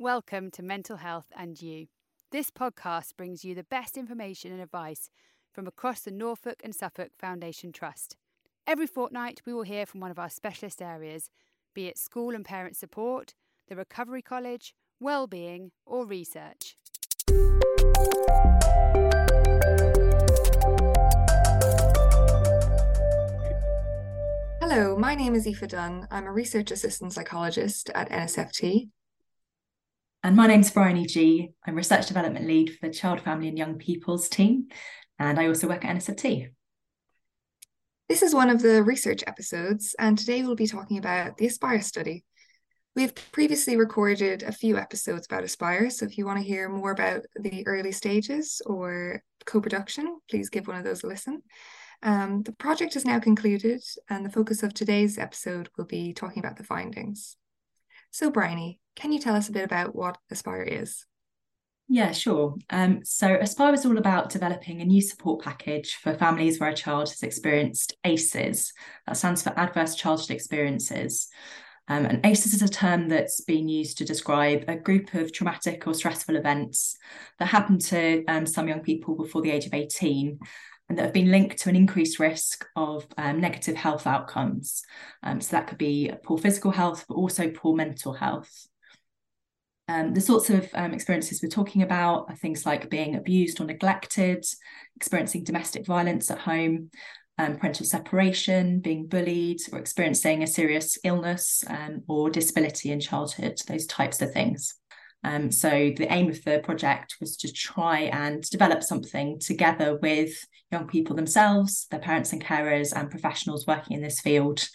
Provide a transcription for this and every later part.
Welcome to Mental Health and You. This podcast brings you the best information and advice from across the Norfolk and Suffolk Foundation Trust. Every fortnight, we will hear from one of our specialist areas, be it school and parent support, the Recovery College, well-being, or research. Hello, my name is Aoife Dunn. I'm a research assistant psychologist at NSFT. And my name's Bryony G. I'm research development lead for the Child, Family and Young People's team. And I also work at NSFT. This is one of the research episodes, and today we'll be talking about the Aspire study. We've previously recorded a few episodes about Aspire, so if you want to hear more about the early stages or co production, please give one of those a listen. Um, the project is now concluded, and the focus of today's episode will be talking about the findings. So, Bryony, can you tell us a bit about what Aspire is? Yeah, sure. Um, so Aspire is all about developing a new support package for families where a child has experienced ACEs. That stands for Adverse Childhood Experiences. Um, and ACEs is a term that's been used to describe a group of traumatic or stressful events that happen to um, some young people before the age of 18 and that have been linked to an increased risk of um, negative health outcomes. Um, so that could be poor physical health, but also poor mental health. Um, the sorts of um, experiences we're talking about are things like being abused or neglected, experiencing domestic violence at home, um, parental separation, being bullied, or experiencing a serious illness um, or disability in childhood, those types of things. Um, so the aim of the project was to try and develop something together with young people themselves, their parents and carers, and professionals working in this field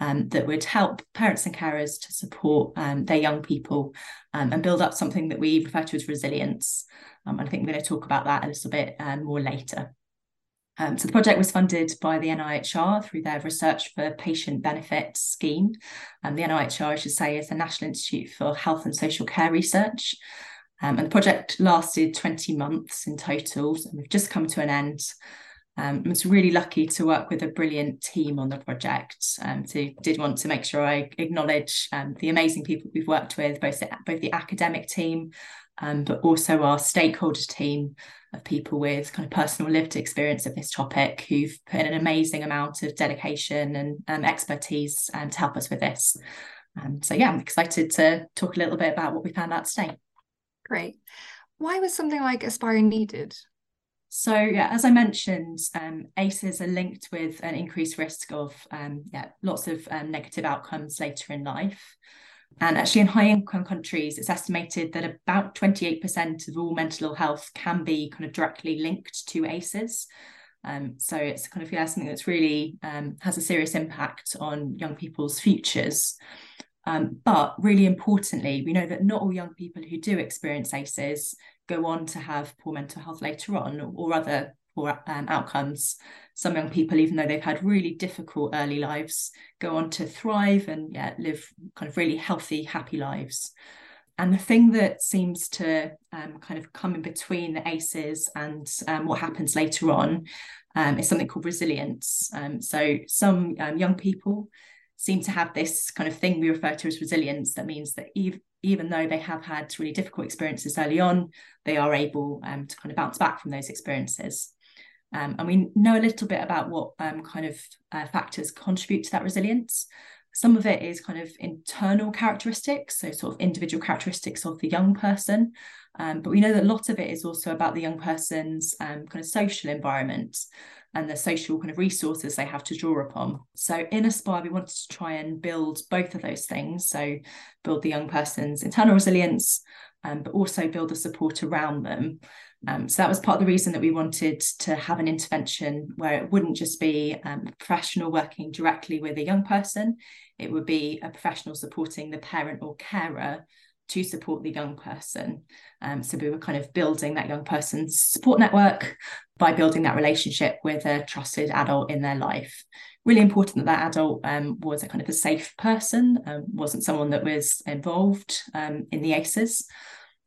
um, that would help parents and carers to support um, their young people um, and build up something that we refer to as resilience. Um, I think we're going to talk about that a little bit um, more later. Um, so the project was funded by the NIHR through their Research for Patient Benefit scheme. And the NIHR, I should say, is the National Institute for Health and Social Care Research. Um, and the project lasted 20 months in total, and we've just come to an end. Um, I was really lucky to work with a brilliant team on the project. Um, so did want to make sure I acknowledge um, the amazing people we've worked with, both the, both the academic team, um, but also our stakeholder team of people with kind of personal lived experience of this topic who've put in an amazing amount of dedication and um, expertise um, to help us with this. Um, so yeah, I'm excited to talk a little bit about what we found out today. Great. Why was something like Aspire needed? So yeah, as I mentioned, um, ACEs are linked with an increased risk of um, yeah lots of um, negative outcomes later in life. And actually, in high income countries, it's estimated that about 28% of all mental ill health can be kind of directly linked to ACEs. Um, so it's kind of yeah, something that's really um, has a serious impact on young people's futures. Um, but really importantly, we know that not all young people who do experience ACEs go on to have poor mental health later on or other poor um, outcomes. Some young people, even though they've had really difficult early lives, go on to thrive and yeah, live kind of really healthy, happy lives. And the thing that seems to um, kind of come in between the ACEs and um, what happens later on um, is something called resilience. Um, so some um, young people seem to have this kind of thing we refer to as resilience that means that even even though they have had really difficult experiences early on, they are able um, to kind of bounce back from those experiences. Um, and we know a little bit about what um, kind of uh, factors contribute to that resilience. Some of it is kind of internal characteristics, so sort of individual characteristics of the young person. Um, but we know that a lot of it is also about the young person's um, kind of social environment and the social kind of resources they have to draw upon. So in Aspire, we wanted to try and build both of those things. So build the young person's internal resilience, um, but also build the support around them. Um, so that was part of the reason that we wanted to have an intervention where it wouldn't just be um, a professional working directly with a young person, it would be a professional supporting the parent or carer to support the young person. Um, so we were kind of building that young person's support network by building that relationship with a trusted adult in their life. Really important that that adult um, was a kind of a safe person, um, wasn't someone that was involved um, in the ACEs.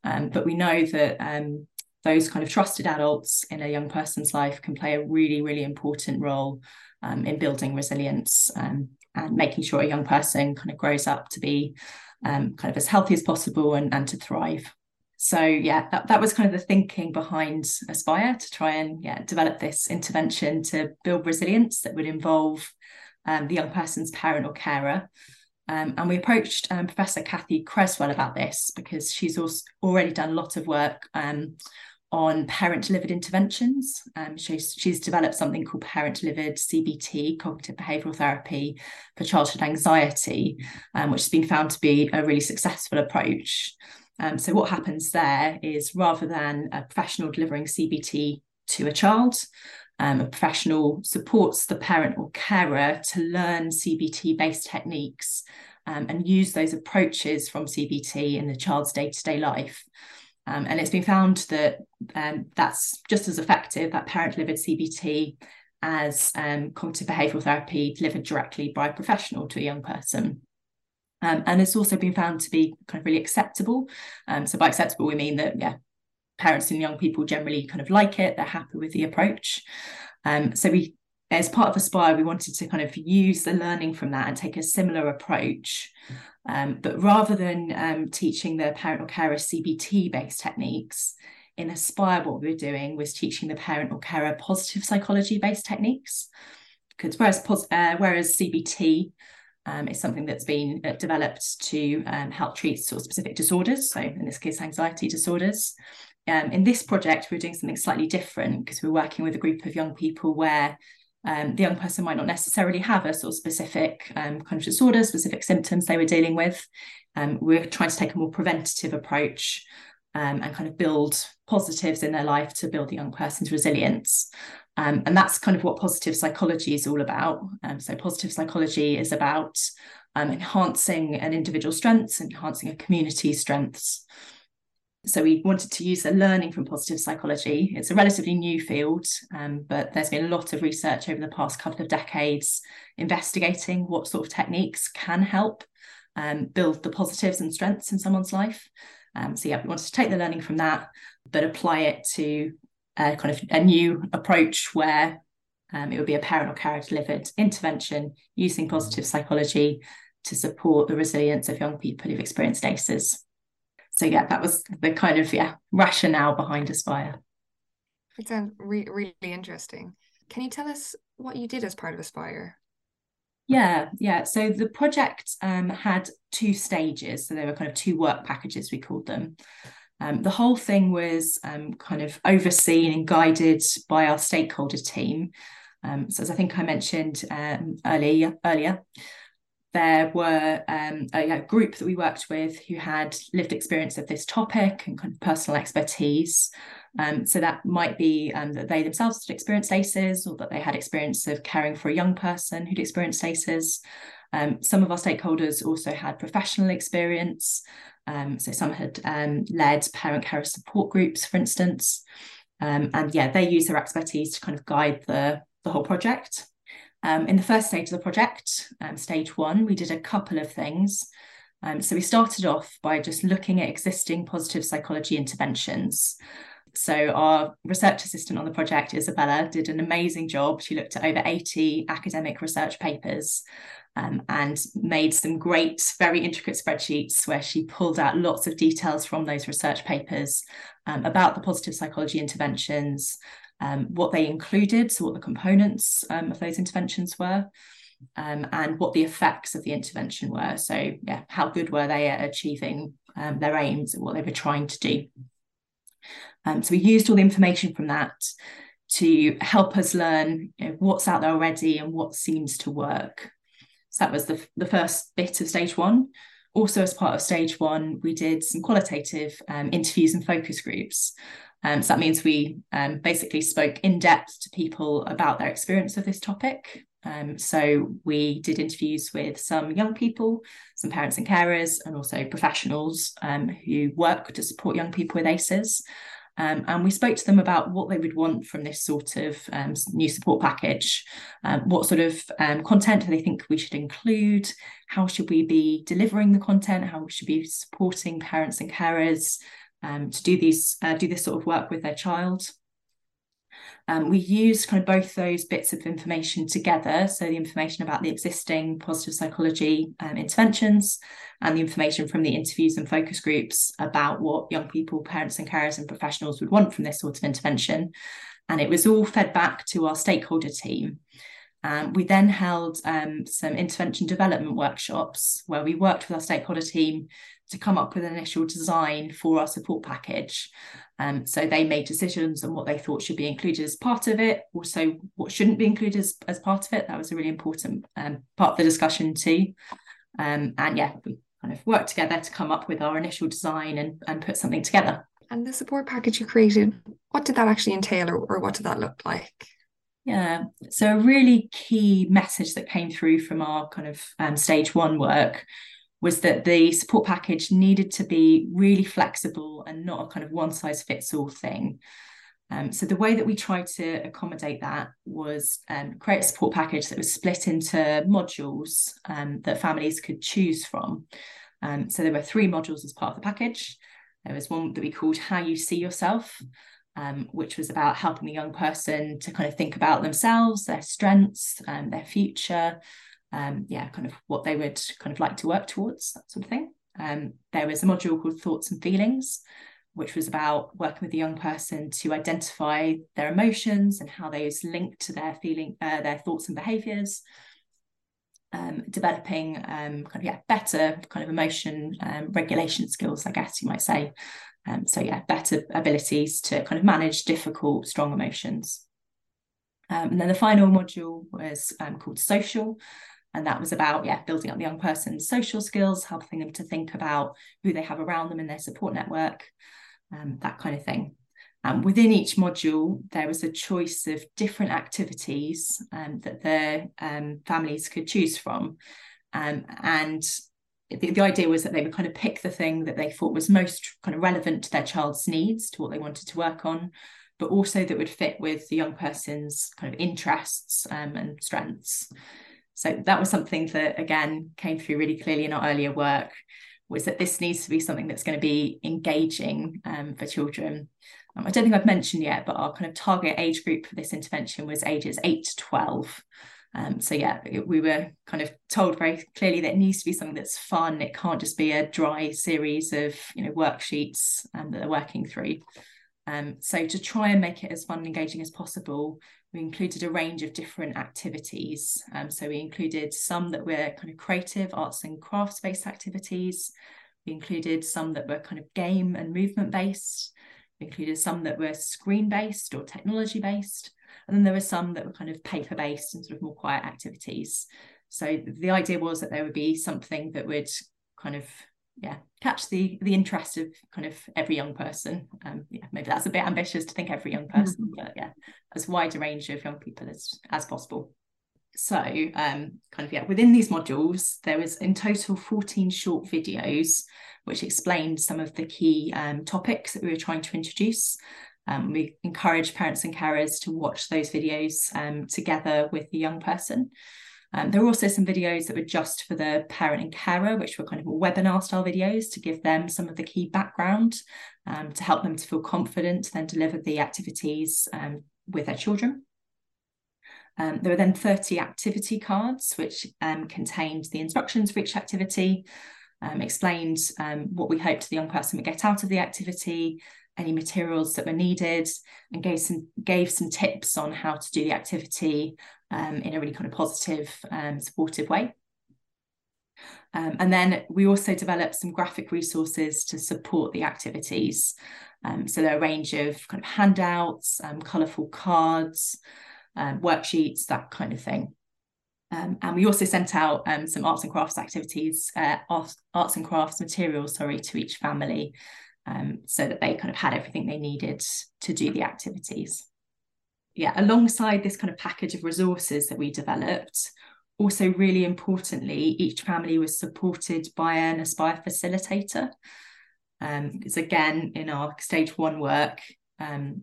Um, but we know that um, those kind of trusted adults in a young person's life can play a really, really important role um, in building resilience um, and making sure a young person kind of grows up to be um, kind of as healthy as possible and, and to thrive. So yeah, that, that was kind of the thinking behind Aspire to try and yeah develop this intervention to build resilience that would involve um, the young person's parent or carer. Um, and we approached um, Professor Cathy Creswell about this because she's also already done a lot of work um, on parent delivered interventions. Um, she's, she's developed something called parent delivered CBT, cognitive behavioral therapy for childhood anxiety, um, which has been found to be a really successful approach. Um, so, what happens there is rather than a professional delivering CBT to a child, um, a professional supports the parent or carer to learn CBT based techniques um, and use those approaches from CBT in the child's day to day life. Um, and it's been found that um, that's just as effective, that parent delivered CBT, as um, cognitive behavioural therapy delivered directly by a professional to a young person. Um, and it's also been found to be kind of really acceptable. Um, so by acceptable, we mean that, yeah, parents and young people generally kind of like it, they're happy with the approach. Um, so we, as part of Aspire, we wanted to kind of use the learning from that and take a similar approach um, but rather than um, teaching the parent or carer CBT based techniques, in Aspire, what we were doing was teaching the parent or carer positive psychology based techniques. Because whereas, uh, whereas CBT um, is something that's been uh, developed to um, help treat sort of specific disorders, so in this case, anxiety disorders. Um, in this project, we're doing something slightly different because we're working with a group of young people where um, the young person might not necessarily have a sort of specific um, of disorder, specific symptoms they were dealing with. Um, we're trying to take a more preventative approach um, and kind of build positives in their life to build the young person's resilience. Um, and that's kind of what positive psychology is all about. Um, so, positive psychology is about enhancing an individual's strengths, enhancing a community's strengths. So we wanted to use the learning from positive psychology. It's a relatively new field, um, but there's been a lot of research over the past couple of decades investigating what sort of techniques can help um, build the positives and strengths in someone's life. Um, so yeah, we wanted to take the learning from that, but apply it to a kind of a new approach where um, it would be a parent or carer delivered intervention using positive psychology to support the resilience of young people who've experienced ACEs so yeah, that was the kind of yeah rationale behind Aspire. It sounds re- really interesting. Can you tell us what you did as part of Aspire? Yeah, yeah. So the project um, had two stages. So there were kind of two work packages, we called them. Um, the whole thing was um, kind of overseen and guided by our stakeholder team. Um, so as I think I mentioned um, earlier, earlier, there were um, a, a, group that we worked with who had lived experience of this topic and kind of personal expertise. Um, so that might be um, that they themselves had experienced ACEs or that they had experience of caring for a young person who'd experienced ACEs. Um, some of our stakeholders also had professional experience. Um, so some had um, led parent care support groups, for instance. and yeah, they use their expertise to kind of guide the, the whole project. Um, in the first stage of the project, um, stage one, we did a couple of things. Um, so we started off by just looking at existing positive psychology interventions. So our research assistant on the project, Isabella, did an amazing job. She looked at over 80 academic research papers um, and made some great, very intricate spreadsheets where she pulled out lots of details from those research papers um, about the positive psychology interventions, um, what they included, so what the components um, of those interventions were, um, and what the effects of the intervention were. So, yeah, how good were they at achieving um, their aims and what they were trying to do. Um, so, we used all the information from that to help us learn you know, what's out there already and what seems to work. So, that was the, the first bit of stage one. Also, as part of stage one, we did some qualitative um, interviews and focus groups. Um, so that means we um, basically spoke in depth to people about their experience of this topic. Um, so we did interviews with some young people, some parents and carers, and also professionals um, who work to support young people with ACEs. Um, and we spoke to them about what they would want from this sort of um, new support package. Um, what sort of um, content do they think we should include? How should we be delivering the content? How we should be supporting parents and carers? Um, to do these uh, do this sort of work with their child. Um, we use kind of both those bits of information together. So the information about the existing positive psychology um, interventions and the information from the interviews and focus groups about what young people, parents and carers and professionals would want from this sort of intervention. And it was all fed back to our stakeholder team. Um, we then held um, some intervention development workshops where we worked with our stakeholder team to come up with an initial design for our support package. Um, so they made decisions on what they thought should be included as part of it, also what shouldn't be included as, as part of it. That was a really important um, part of the discussion too. Um, and yeah, we kind of worked together to come up with our initial design and, and put something together. And the support package you created, what did that actually entail or, or what did that look like? Yeah, so a really key message that came through from our kind of um, stage one work was that the support package needed to be really flexible and not a kind of one size fits all thing. Um, so the way that we tried to accommodate that was um, create a support package that was split into modules um, that families could choose from. Um, so there were three modules as part of the package. There was one that we called How You See Yourself, um, which was about helping the young person to kind of think about themselves, their strengths, um, their future, um, yeah, kind of what they would kind of like to work towards, that sort of thing. Um, there was a module called Thoughts and Feelings, which was about working with the young person to identify their emotions and how those link to their feeling, uh, their thoughts and behaviours. Um, developing um, kind of yeah better kind of emotion um, regulation skills, I guess you might say. Um, so yeah, better abilities to kind of manage difficult, strong emotions. Um, and then the final module was um, called social, and that was about yeah building up the young person's social skills helping them to think about who they have around them in their support network that kind of thing um, within each module there was a choice of different activities um, that their um, families could choose from um, and the, the idea was that they would kind of pick the thing that they thought was most kind of relevant to their child's needs to what they wanted to work on but also that would fit with the young person's kind of interests um, and strengths so that was something that again came through really clearly in our earlier work was that this needs to be something that's going to be engaging um, for children. Um, I don't think I've mentioned yet, but our kind of target age group for this intervention was ages 8 to 12. Um, so yeah, we were kind of told very clearly that it needs to be something that's fun. It can't just be a dry series of you know worksheets um, that they're working through. Um, so to try and make it as fun and engaging as possible, we included a range of different activities. Um, so we included some that were kind of creative arts and crafts based activities. We included some that were kind of game and movement based. Included some that were screen based or technology based. And then there were some that were kind of paper based and sort of more quiet activities. So the idea was that there would be something that would kind of yeah catch the the interest of kind of every young person um yeah maybe that's a bit ambitious to think every young person mm-hmm. but yeah as wide a range of young people as as possible so um kind of yeah within these modules there was in total 14 short videos which explained some of the key um, topics that we were trying to introduce um, we encourage parents and carers to watch those videos um, together with the young person um, there were also some videos that were just for the parent and carer, which were kind of webinar style videos to give them some of the key background um, to help them to feel confident to then deliver the activities with their children. Um, there were then 30 activity cards, which um, contained the instructions for each activity, um, explained what we hoped the young person would get out of the activity, any materials that were needed and gave some gave some tips on how to do the activity um, in a really kind of positive um, supportive way. Um, and then we also developed some graphic resources to support the activities. Um, so there are a range of kind of handouts um, colourful cards um, worksheets that kind of thing um, and we also sent out um, some arts and crafts activities, uh, arts, and crafts materials, sorry, to each family um, so that they kind of had everything they needed to do the activities. Yeah, alongside this kind of package of resources that we developed, also really importantly, each family was supported by an Aspire facilitator. Um, because again, in our stage one work, um,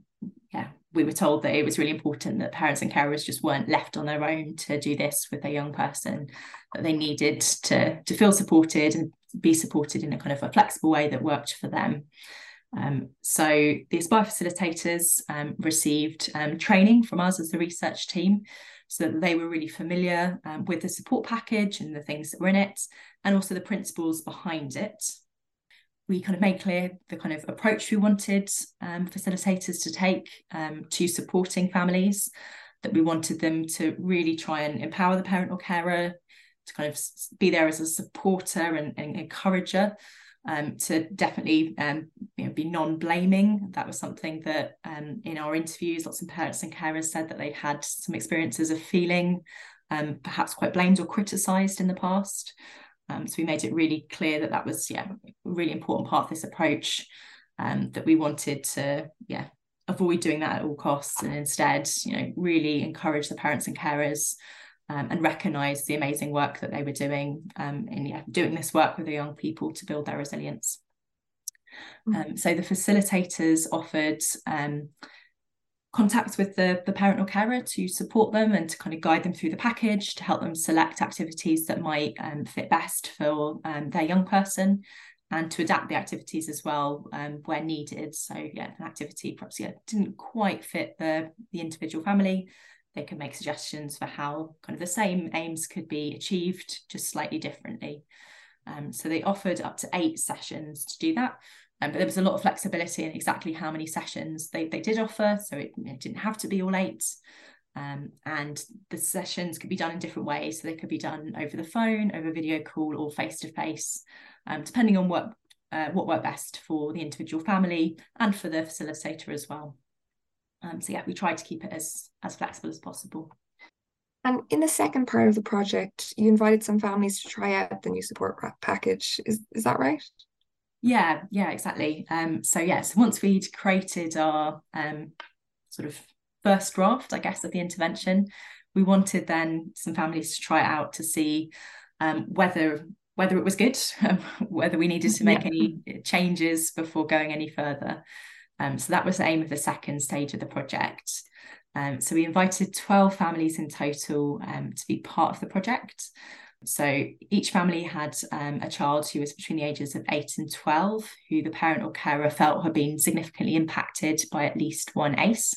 yeah, we were told that it was really important that parents and carers just weren't left on their own to do this with a young person, that they needed to, to feel supported and be supported in a kind of a flexible way that worked for them. Um, so the Aspire facilitators um, received um, training from us as the research team so that they were really familiar um, with the support package and the things that were in it, and also the principles behind it. We kind of made clear the kind of approach we wanted um, facilitators to take um, to supporting families, that we wanted them to really try and empower the parent or carer to kind of be there as a supporter and, and encourager um, to definitely um, you know, be non-blaming. That was something that um, in our interviews, lots of parents and carers said that they'd had some experiences of feeling um, perhaps quite blamed or criticised in the past. Um, so we made it really clear that that was yeah a really important part of this approach um, that we wanted to yeah avoid doing that at all costs and instead you know really encourage the parents and carers um, and recognize the amazing work that they were doing um, in yeah, doing this work with the young people to build their resilience. Mm-hmm. Um, so the facilitators offered um, contact with the, the parent or carer to support them and to kind of guide them through the package to help them select activities that might um, fit best for um, their young person and to adapt the activities as well um, where needed. So yeah, an activity perhaps yeah didn't quite fit the the individual family they can make suggestions for how kind of the same aims could be achieved just slightly differently. Um, so they offered up to eight sessions to do that. Um, but there was a lot of flexibility in exactly how many sessions they, they did offer. So it, it didn't have to be all eight. Um, and the sessions could be done in different ways. So they could be done over the phone, over video call, or face to face, depending on what uh, what worked best for the individual family and for the facilitator as well. Um, so yeah, we tried to keep it as as flexible as possible. And in the second part of the project, you invited some families to try out the new support package. Is is that right? Yeah, yeah, exactly. Um, so yes, yeah, so once we'd created our um, sort of first draft, I guess, of the intervention, we wanted then some families to try it out to see um, whether whether it was good, whether we needed to make yeah. any changes before going any further. Um, so that was the aim of the second stage of the project. Um, so we invited 12 families in total um, to be part of the project. So each family had um, a child who was between the ages of 8 and 12, who the parent or carer felt had been significantly impacted by at least one ACE.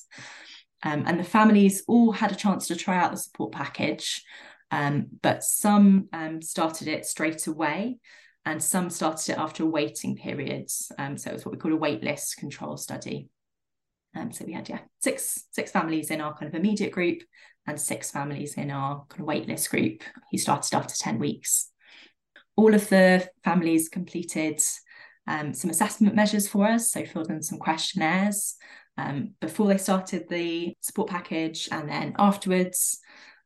Um, and the families all had a chance to try out the support package, um, but some started it straight away and some started it after waiting periods. Um, so it was what we call a waitlist control study. Um, so we had yeah six six families in our kind of immediate group and six families in our kind of waitlist group who started after 10 weeks. All of the families completed um, some assessment measures for us, so filled in some questionnaires um, before they started the support package and then afterwards,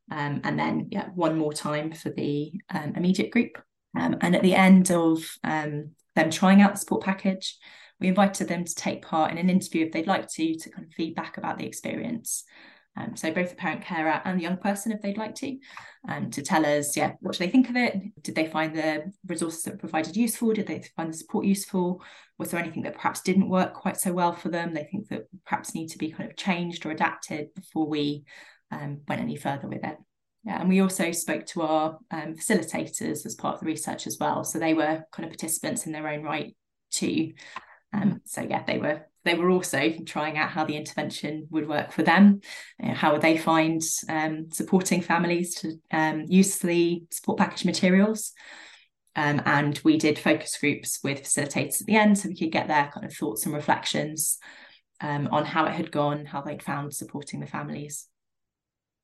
um, and then yeah, one more time for the um, immediate group. Um, and at the end of um, them trying out the support package, we invited them to take part in an interview if they'd like to, to kind of feedback about the experience. Um, so both the parent carer and the young person, if they'd like to, um, to tell us, yeah, what do they think of it? Did they find the resources that were provided useful? Did they find the support useful? Was there anything that perhaps didn't work quite so well for them? They think that perhaps need to be kind of changed or adapted before we um, went any further with it. Yeah, and we also spoke to our um, facilitators as part of the research as well. So they were kind of participants in their own right too. Um, so yeah, they were they were also trying out how the intervention would work for them. You know, how would they find um, supporting families to um, use the support package materials? Um, and we did focus groups with facilitators at the end so we could get their kind of thoughts and reflections um, on how it had gone, how they'd found supporting the families.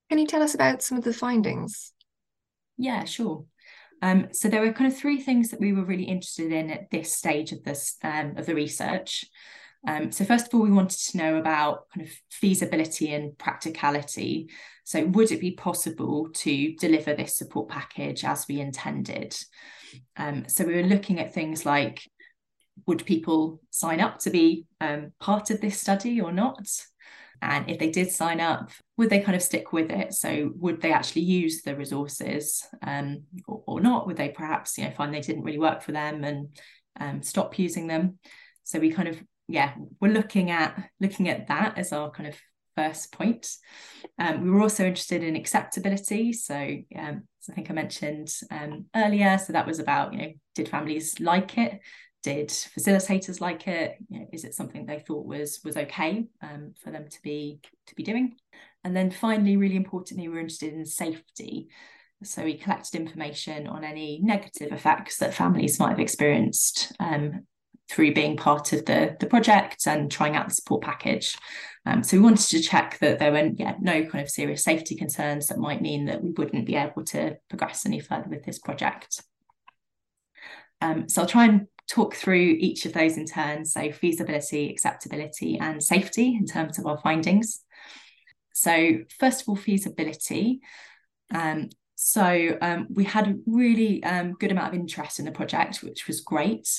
Can you tell us about some of the findings? Yeah, sure. Um, so there were kind of three things that we were really interested in at this stage of this um, of the research. Um, so first of all, we wanted to know about kind of feasibility and practicality. So would it be possible to deliver this support package as we intended? Um, so we were looking at things like, would people sign up to be um, part of this study or not? And if they did sign up, would they kind of stick with it? So would they actually use the resources um, or, or, not? Would they perhaps, you know, find they didn't really work for them and um, stop using them? So we kind of, yeah, we're looking at looking at that as our kind of first point. Um, we were also interested in acceptability. So, um, I think I mentioned um, earlier. So that was about, you know, did families like it? did facilitators like it? You know, is it something they thought was was okay um, for them to be to be doing? And then finally, really importantly, we're interested in safety. So we collected information on any negative effects that families might have experienced um, through being part of the, the project and trying out the support package. Um, so we wanted to check that there were yeah, no kind of serious safety concerns that might mean that we wouldn't be able to progress any further with this project. Um, so I'll try and talk through each of those in turn. So feasibility, acceptability and safety in terms of our findings. So first of all, feasibility. Um, so um, we had a really um, good amount of interest in the project, which was great.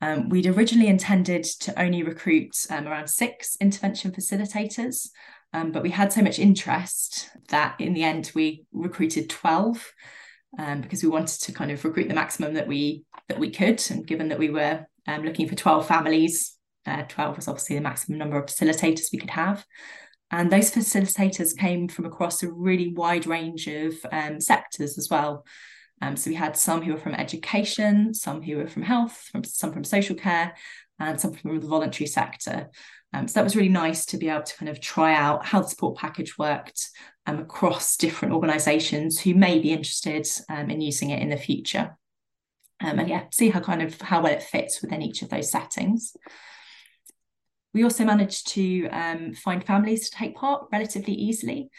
Um, we'd originally intended to only recruit um, around six intervention facilitators, um, but we had so much interest that in the end we recruited 12 um, because we wanted to kind of recruit the maximum that we that we could. And given that we were looking for 12 families, uh, 12 was obviously the maximum number of facilitators we could have. And those facilitators came from across a really wide range of um, sectors as well. Um, so we had some who were from education, some who were from health, from some from social care, and some from the voluntary sector. Um, so that was really nice to be able to kind of try out how the support package worked um, across different organisations who may be interested um, in using it in the future. Um, and yeah, see how kind of how well it fits within each of those settings. We also managed to um, find families to take part relatively easily.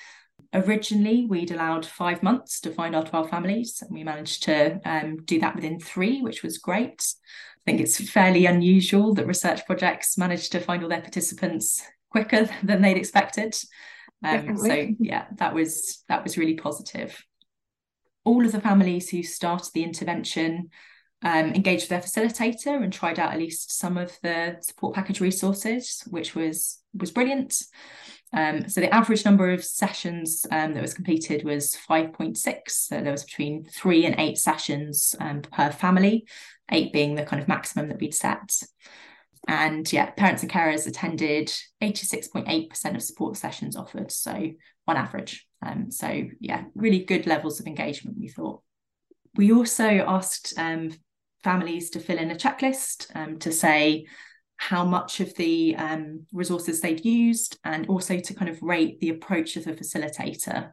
Originally, we'd allowed five months to find our 12 families, and we managed to um, do that within three, which was great. I think it's fairly unusual that research projects manage to find all their participants quicker than they'd expected. Um, so yeah, that was that was really positive. All of the families who started the intervention um, engaged with their facilitator and tried out at least some of the support package resources, which was was brilliant. Um, so the average number of sessions um, that was completed was 5.6. So there was between three and eight sessions um, per family, eight being the kind of maximum that we'd set. And yeah, parents and carers attended 86.8% of support sessions offered. So on average. Um, so yeah, really good levels of engagement, we thought. We also asked um, families to fill in a checklist um, to say how much of the um, resources they'd used and also to kind of rate the approach of the facilitator.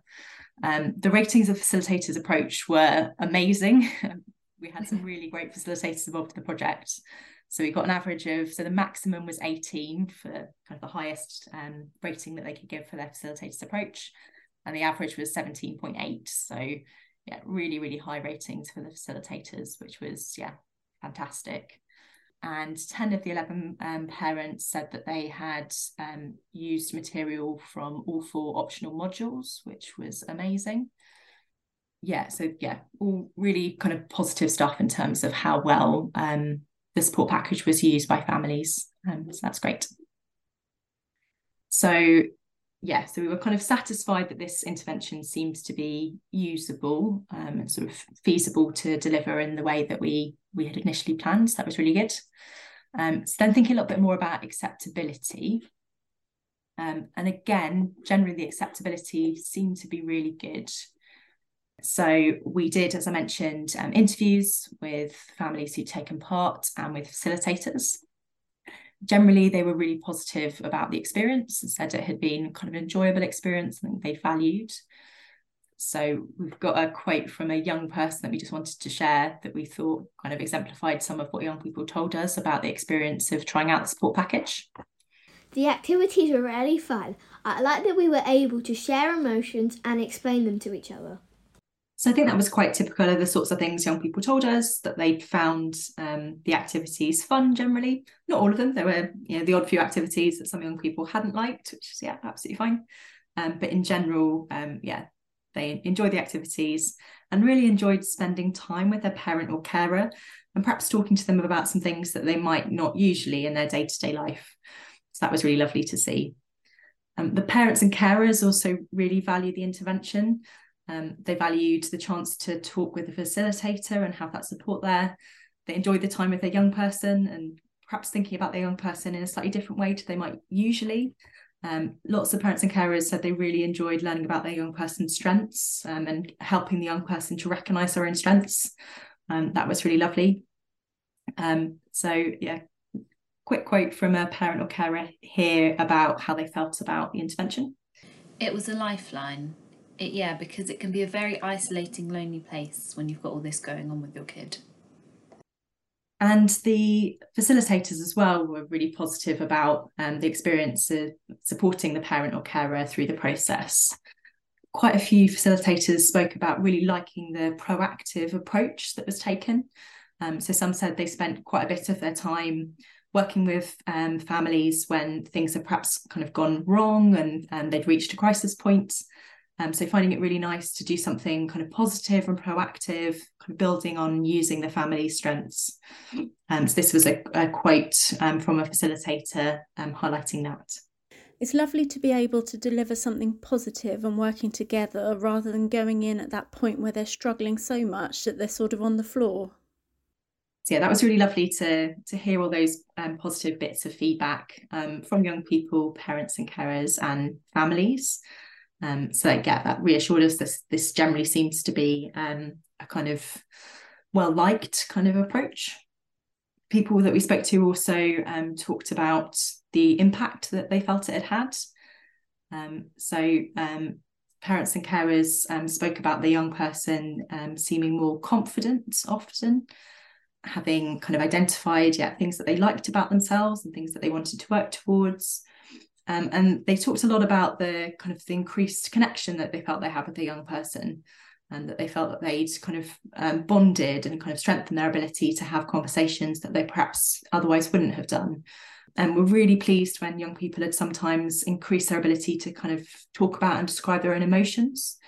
Um, the ratings of facilitators' approach were amazing. we had some really great facilitators involved in the project. So we got an average of, so the maximum was 18 for kind of the highest um, rating that they could give for their facilitators' approach. And the average was 17.8. So yeah, really, really high ratings for the facilitators, which was, yeah, fantastic. And 10 of the 11 um, parents said that they had um, used material from all four optional modules, which was amazing. Yeah, so yeah, all really kind of positive stuff in terms of how well um, the support package was used by families. Um, so that's great. So yeah, so we were kind of satisfied that this intervention seems to be usable um, and sort of feasible to deliver in the way that we we had initially planned. So that was really good. Um, so then thinking a little bit more about acceptability. Um, and again, generally the acceptability seemed to be really good. So we did, as I mentioned, um, interviews with families who'd taken part and with facilitators generally they were really positive about the experience and said it had been kind of an enjoyable experience and they valued. So we've got a quote from a young person that we just wanted to share that we thought kind of exemplified some of what young people told us about the experience of trying out the support package. The activities were really fun. I like that we were able to share emotions and explain them to each other so I think that was quite typical of the sorts of things young people told us that they'd found um, the activities fun generally. Not all of them. There were you know the odd few activities that some young people hadn't liked, which is yeah absolutely fine. Um, but in general, um, yeah, they enjoyed the activities and really enjoyed spending time with their parent or carer and perhaps talking to them about some things that they might not usually in their day to day life. So that was really lovely to see. Um, the parents and carers also really value the intervention. Um, they valued the chance to talk with the facilitator and have that support there. They enjoyed the time with their young person and perhaps thinking about their young person in a slightly different way to they might usually. Um, lots of parents and carers said they really enjoyed learning about their young person's strengths um, and helping the young person to recognise their own strengths. Um, that was really lovely. Um, so yeah, quick quote from a parent or carer here about how they felt about the intervention. It was a lifeline. It, yeah, because it can be a very isolating, lonely place when you've got all this going on with your kid. And the facilitators as well were really positive about um, the experience of supporting the parent or carer through the process. Quite a few facilitators spoke about really liking the proactive approach that was taken. Um, so some said they spent quite a bit of their time working with um, families when things have perhaps kind of gone wrong and, and they'd reached a crisis point. Um, so finding it really nice to do something kind of positive and proactive, kind of building on using the family strengths. Um, so this was a, a quote um, from a facilitator um, highlighting that. It's lovely to be able to deliver something positive and working together rather than going in at that point where they're struggling so much that they're sort of on the floor. So yeah, that was really lovely to to hear all those um, positive bits of feedback um, from young people, parents and carers, and families. Um, so that, yeah, that reassured us this this generally seems to be um, a kind of well liked kind of approach. People that we spoke to also um, talked about the impact that they felt it had had. Um, so um, parents and carers um, spoke about the young person seeming more confident often, having kind of identified yeah things that they liked about themselves and things that they wanted to work towards. Um, and they talked a lot about the kind of the increased connection that they felt they had with the young person and that they felt that they'd kind of um, bonded and kind of strengthened their ability to have conversations that they perhaps otherwise wouldn't have done. And we're really pleased when young people had sometimes increased their ability to kind of talk about and describe their own emotions.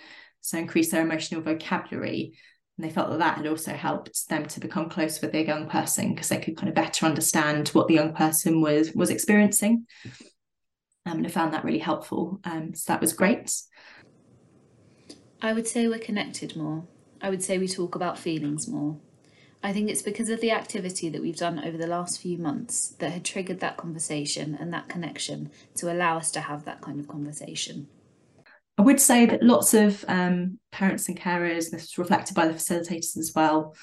So increase their emotional vocabulary. And they felt that that had also helped them to become close with their young person because they could kind of better understand what the young person was was experiencing um, and I found that really helpful. Um, so that was great. I would say we're connected more. I would say we talk about feelings more. I think it's because of the activity that we've done over the last few months that had triggered that conversation and that connection to allow us to have that kind of conversation. I would say that lots of um, parents and carers, this was reflected by the facilitators as well,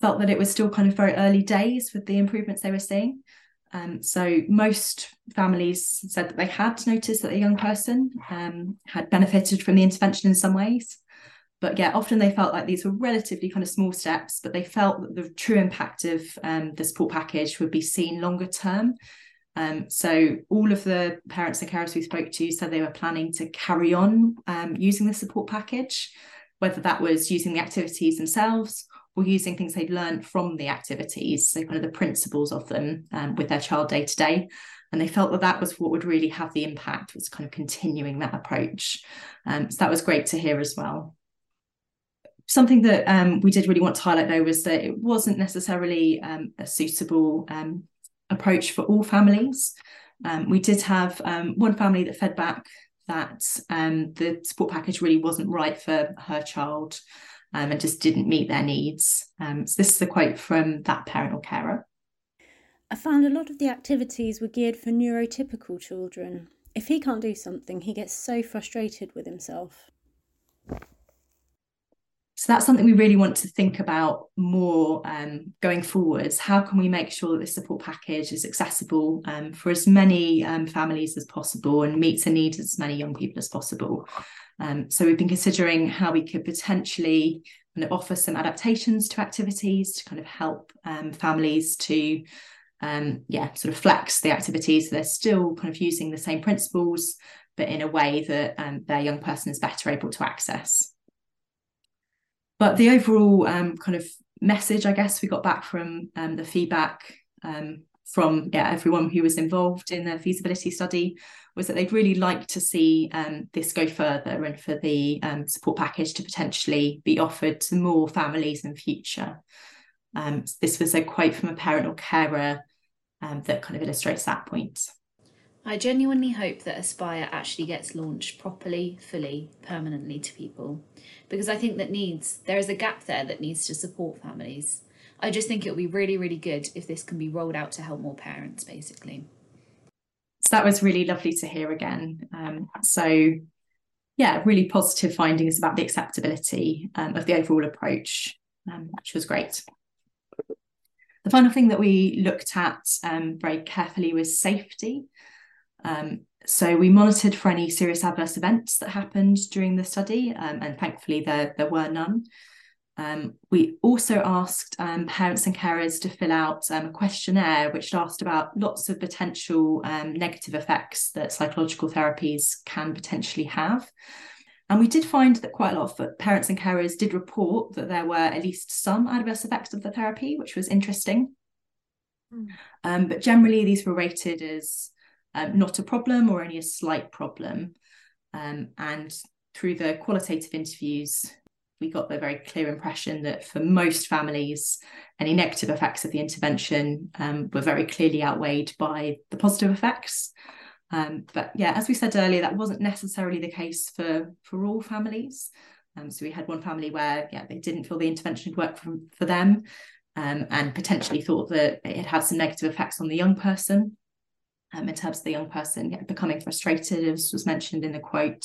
felt that it was still kind of very early days with the improvements they were seeing. Um, so most families said that they had noticed that a young person um, had benefited from the intervention in some ways. But yeah, often they felt like these were relatively kind of small steps, but they felt that the true impact of um, the support package would be seen longer term. Um, so all of the parents and carers we spoke to said they were planning to carry on um, using the support package, whether that was using the activities themselves or using things they'd learned from the activities, so kind of the principles of them um, with their child day to day. And they felt that that was what would really have the impact, was kind of continuing that approach. Um, so that was great to hear as well. Something that um, we did really want to highlight though was that it wasn't necessarily um, a suitable um, approach for all families. Um, we did have one family that fed back that the support package really wasn't right for her child um, and just didn't meet their needs. Um, so, this is a quote from that parent or carer. I found a lot of the activities were geared for neurotypical children. If he can't do something, he gets so frustrated with himself. So that's something we really want to think about more um, going forwards. How can we make sure that this support package is accessible um, for as many um, families as possible and meets the needs of as many young people as possible? Um, so we've been considering how we could potentially kind of offer some adaptations to activities to kind of help um, families to um, yeah sort of flex the activities. So they're still kind of using the same principles but in a way that um, their young person is better able to access. But the overall um, kind of message i guess we got back from um, the feedback from yeah everyone who was involved in the feasibility study was that they'd really like to see um, this go further and for the um, support package to potentially be offered to more families in future. Um, this was a quote from a parent or carer um, that kind of illustrates that point. I genuinely hope that Aspire actually gets launched properly, fully, permanently to people because I think that needs there is a gap there that needs to support families. I just think it would be really, really good if this can be rolled out to help more parents, basically so that was really lovely to hear again. Um, so, yeah, really positive findings about the acceptability um, of the overall approach, um, which was great. The final thing that we looked at um, very carefully was safety. Um, so we monitored for any serious adverse events that happened during the study, um, and thankfully there, there were none. Um, we also asked um, parents and carers to fill out um, a questionnaire which asked about lots of potential um, negative effects that psychological therapies can potentially have. And we did find that quite a lot of parents and carers did report that there were at least some adverse effects of the therapy, which was interesting. Mm. but generally, these were rated as um, not a problem or only a slight problem. and through the qualitative interviews, we got the very clear impression that for most families, any negative effects of the intervention um, were very clearly outweighed by the positive effects. Um, but yeah, as we said earlier, that wasn't necessarily the case for for all families. Um, so we had one family where yeah they didn't feel the intervention had worked for, for them, um, and potentially thought that it had some negative effects on the young person. Um, in terms of the young person yeah, becoming frustrated, as was mentioned in the quote,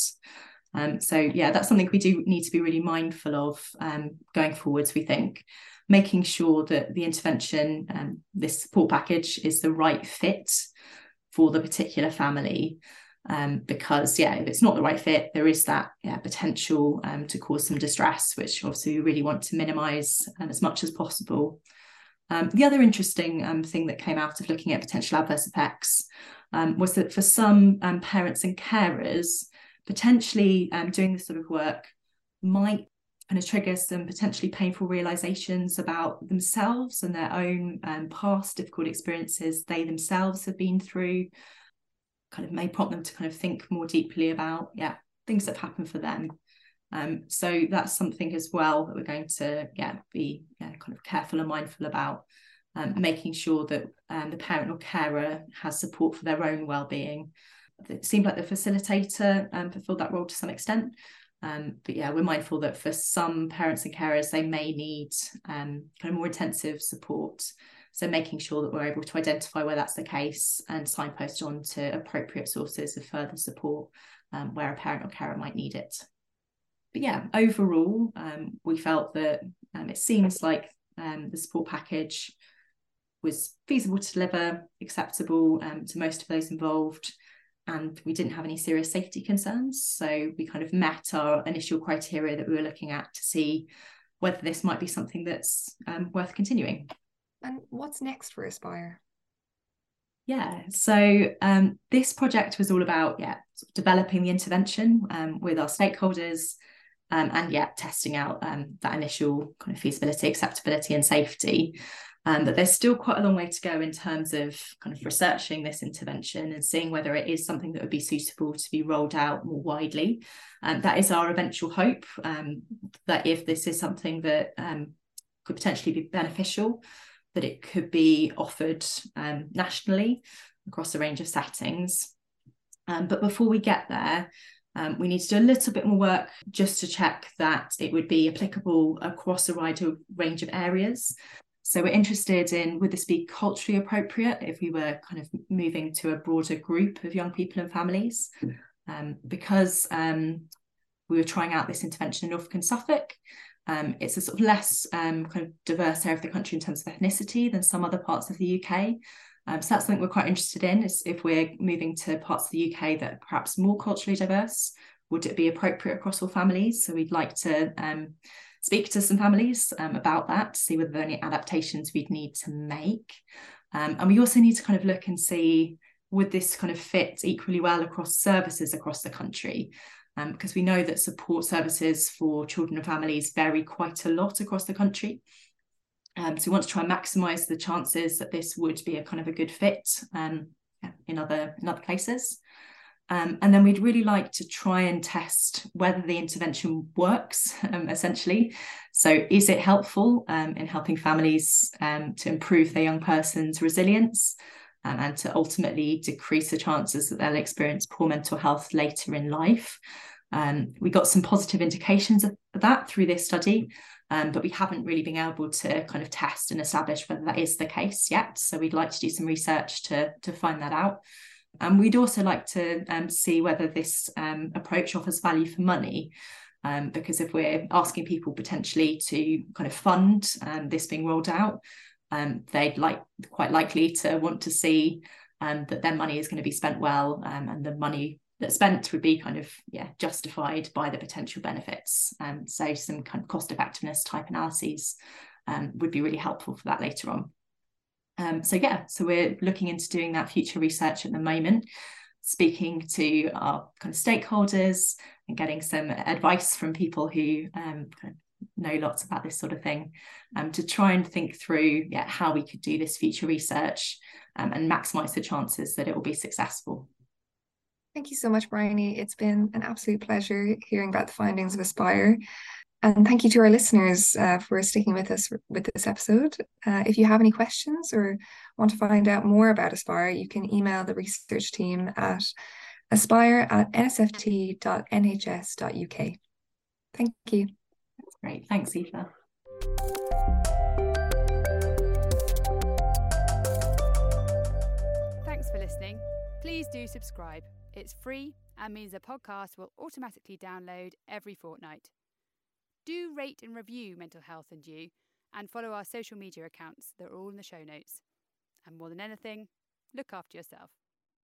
um, so yeah, that's something we do need to be really mindful of um, going forwards. We think making sure that the intervention, um, this support package, is the right fit for the particular family. Um, because yeah, if it's not the right fit, there is that yeah, potential um, to cause some distress, which obviously we really want to minimise um, as much as possible. the other interesting thing that came out of looking at potential adverse effects was that for some parents and carers, potentially um, doing this sort of work might kind of trigger some potentially painful realizations about themselves and their own um, past difficult experiences they themselves have been through. Kind of may prompt them to kind of think more deeply about yeah things that have happened for them. Um, so that's something as well that we're going to yeah be yeah, kind of careful and mindful about um, making sure that um, the parent or carer has support for their own well-being it seemed like the facilitator um, fulfilled that role to some extent. Um, but yeah, we're mindful that for some parents and carers, they may need um, kind of more intensive support. So making sure that we're able to identify where that's the case and signpost on to appropriate sources of further support um, where a parent or carer might need it. But yeah, overall, um, we felt that um, it seems like the support package was feasible to deliver, acceptable to most of those involved and we didn't have any serious safety concerns. So we kind of met our initial criteria that we were looking at to see whether this might be something that's um, worth continuing. And what's next for Aspire? Yeah, so um, this project was all about yeah developing the intervention um, with our stakeholders, um, and yeah testing out um, that initial kind of feasibility, acceptability, and safety. Um, but there's still quite a long way to go in terms of kind of researching this intervention and seeing whether it is something that would be suitable to be rolled out more widely. Um, that is our eventual hope um, that if this is something that um, could potentially be beneficial, that it could be offered um, nationally across a range of settings. Um, but before we get there, um, we need to do a little bit more work just to check that it would be applicable across a wider range of areas. So we're interested in would this be culturally appropriate if we were kind of moving to a broader group of young people and families? Um, because um, we were trying out this intervention in Norfolk and Suffolk. Um, it's a sort of less um, kind of diverse area of the country in terms of ethnicity than some other parts of the UK. Um, so that's something we're quite interested in is if we're moving to parts of the UK that are perhaps more culturally diverse, would it be appropriate across all families? So we'd like to um, speak to some families um, about that see whether there are any adaptations we'd need to make. Um, and we also need to kind of look and see would this kind of fit equally well across services across the country? Um, because we know that support services for children and families vary quite a lot across the country. Um, so we want to try and maximise the chances that this would be a kind of a good fit um, in other in other places. Um, and then we'd really like to try and test whether the intervention works, um, essentially. So, is it helpful um, in helping families um, to improve their young person's resilience um, and to ultimately decrease the chances that they'll experience poor mental health later in life? Um, we got some positive indications of that through this study, but we haven't really been able to kind of test and establish whether that is the case yet. So, we'd like to do some research to, to find that out. And we'd also like to um, see whether this um, approach offers value for money. Um, because if we're asking people potentially to kind of fund um, this being rolled out, um, they'd like quite likely to want to see um, that their money is going to be spent well um, and the money that's spent would be kind of yeah justified by the potential benefits. Um, so some kind of cost effectiveness type analyses um, would be really helpful for that later on. Um, so yeah, so we're looking into doing that future research at the moment, speaking to our kind of stakeholders and getting some advice from people who um, kind of know lots about this sort of thing um, to try and think through yeah, how we could do this future research um, and maximize the chances that it will be successful. Thank you so much, Bryony. It's been an absolute pleasure hearing about the findings of Aspire. And thank you to our listeners uh, for sticking with us with this episode. Uh, if you have any questions or want to find out more about Aspire, you can email the research team at aspire at nsft.nhs.uk. Thank you. That's great. Thanks, Aoife. Thanks for listening. Please do subscribe. It's free and means the podcast will automatically download every fortnight. Do rate and review Mental Health and You and follow our social media accounts that are all in the show notes. And more than anything, look after yourself.